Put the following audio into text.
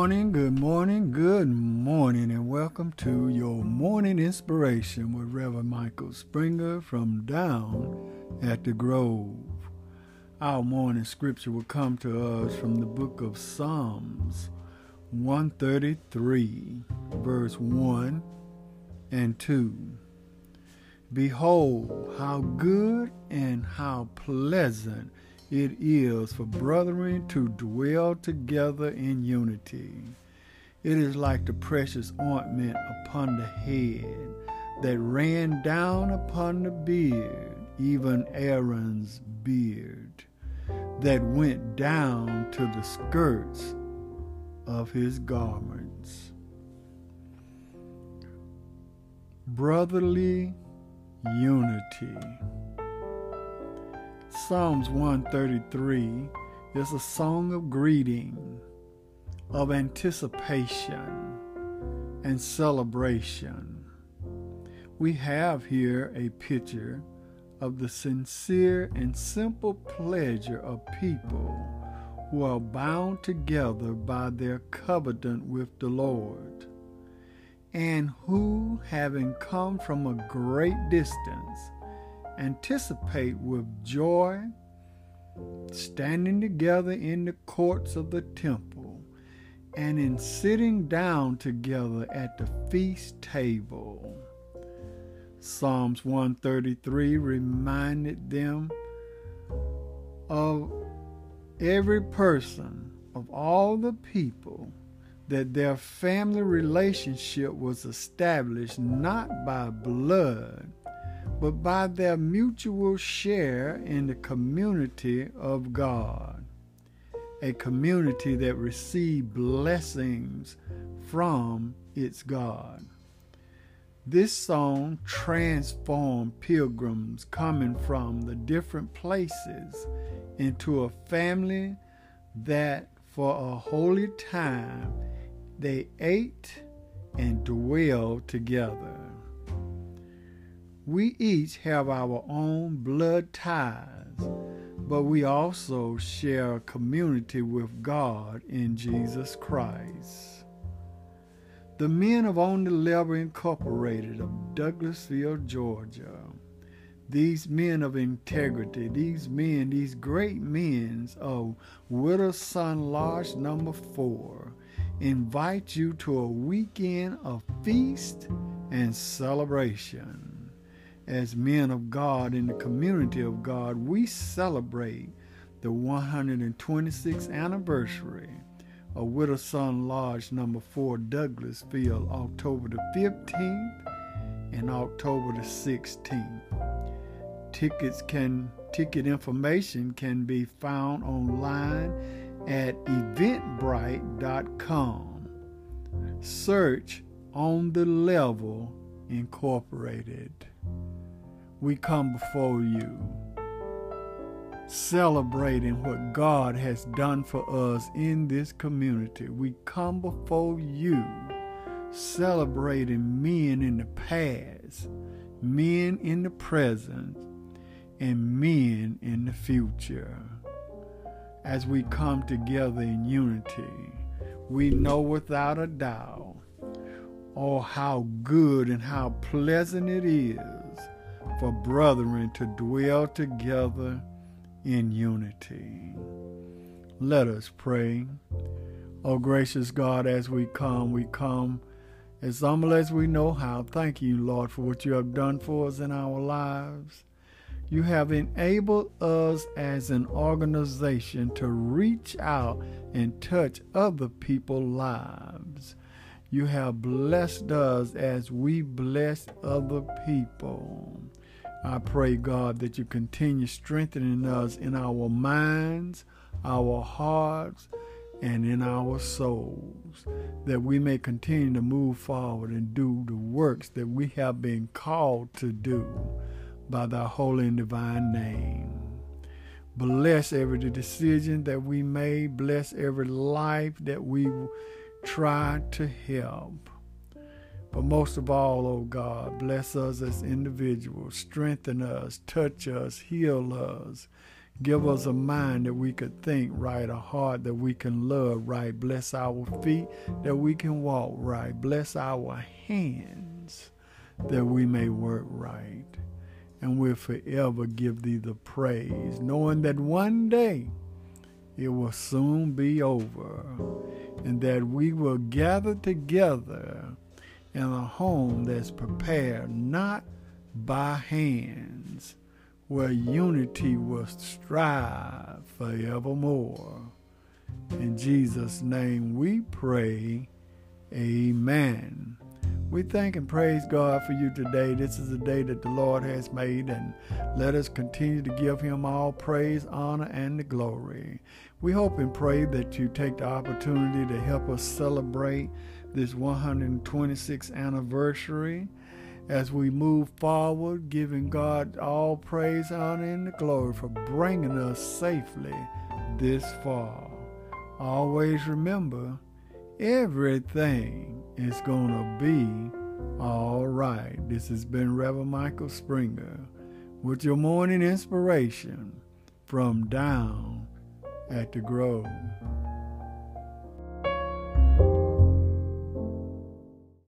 morning, good morning, good morning, and welcome to your morning inspiration with Reverend Michael Springer from down at the Grove. Our morning scripture will come to us from the book of Psalms 133, verse 1 and 2. Behold, how good and how pleasant it is for brethren to dwell together in unity. It is like the precious ointment upon the head that ran down upon the beard, even Aaron's beard, that went down to the skirts of his garments. Brotherly unity. Psalms 133 is a song of greeting, of anticipation, and celebration. We have here a picture of the sincere and simple pleasure of people who are bound together by their covenant with the Lord, and who, having come from a great distance, anticipate with joy standing together in the courts of the temple and in sitting down together at the feast table. Psalms 133 reminded them of every person, of all the people, that their family relationship was established not by blood but by their mutual share in the community of God, a community that received blessings from its God. This song transformed pilgrims coming from the different places into a family that for a holy time they ate and dwelled together. We each have our own blood ties, but we also share a community with God in Jesus Christ. The men of On the Level Incorporated of Douglasville, Georgia, these men of integrity, these men, these great men of Widow Son Lodge number four, invite you to a weekend of feast and celebration as men of God in the community of God, we celebrate the 126th anniversary of Widow Lodge number 4 Douglasville, October the 15th and October the 16th. Tickets can ticket information can be found online at eventbrite.com. Search on the level incorporated we come before you celebrating what God has done for us in this community. We come before you celebrating men in the past, men in the present, and men in the future. As we come together in unity, we know without a doubt, oh, how good and how pleasant it is for brethren to dwell together in unity. Let us pray. Oh, gracious God, as we come, we come as humble as we know how. Thank you, Lord, for what you have done for us in our lives. You have enabled us as an organization to reach out and touch other people's lives. You have blessed us as we bless other people. I pray, God, that you continue strengthening us in our minds, our hearts, and in our souls, that we may continue to move forward and do the works that we have been called to do by thy holy and divine name. Bless every decision that we made, bless every life that we try to help. But most of all, oh God, bless us as individuals, strengthen us, touch us, heal us, Give us a mind that we could think right, a heart that we can love right. Bless our feet that we can walk right. Bless our hands that we may work right. And we'll forever give thee the praise, knowing that one day it will soon be over and that we will gather together in a home that's prepared not by hands, where unity will strive forevermore. In Jesus' name we pray. Amen. We thank and praise God for you today. This is a day that the Lord has made, and let us continue to give Him all praise, honor, and the glory. We hope and pray that you take the opportunity to help us celebrate this 126th anniversary as we move forward, giving God all praise, honor, and glory for bringing us safely this far. Always remember, everything is going to be all right. This has been Reverend Michael Springer with your morning inspiration from down at the Grove.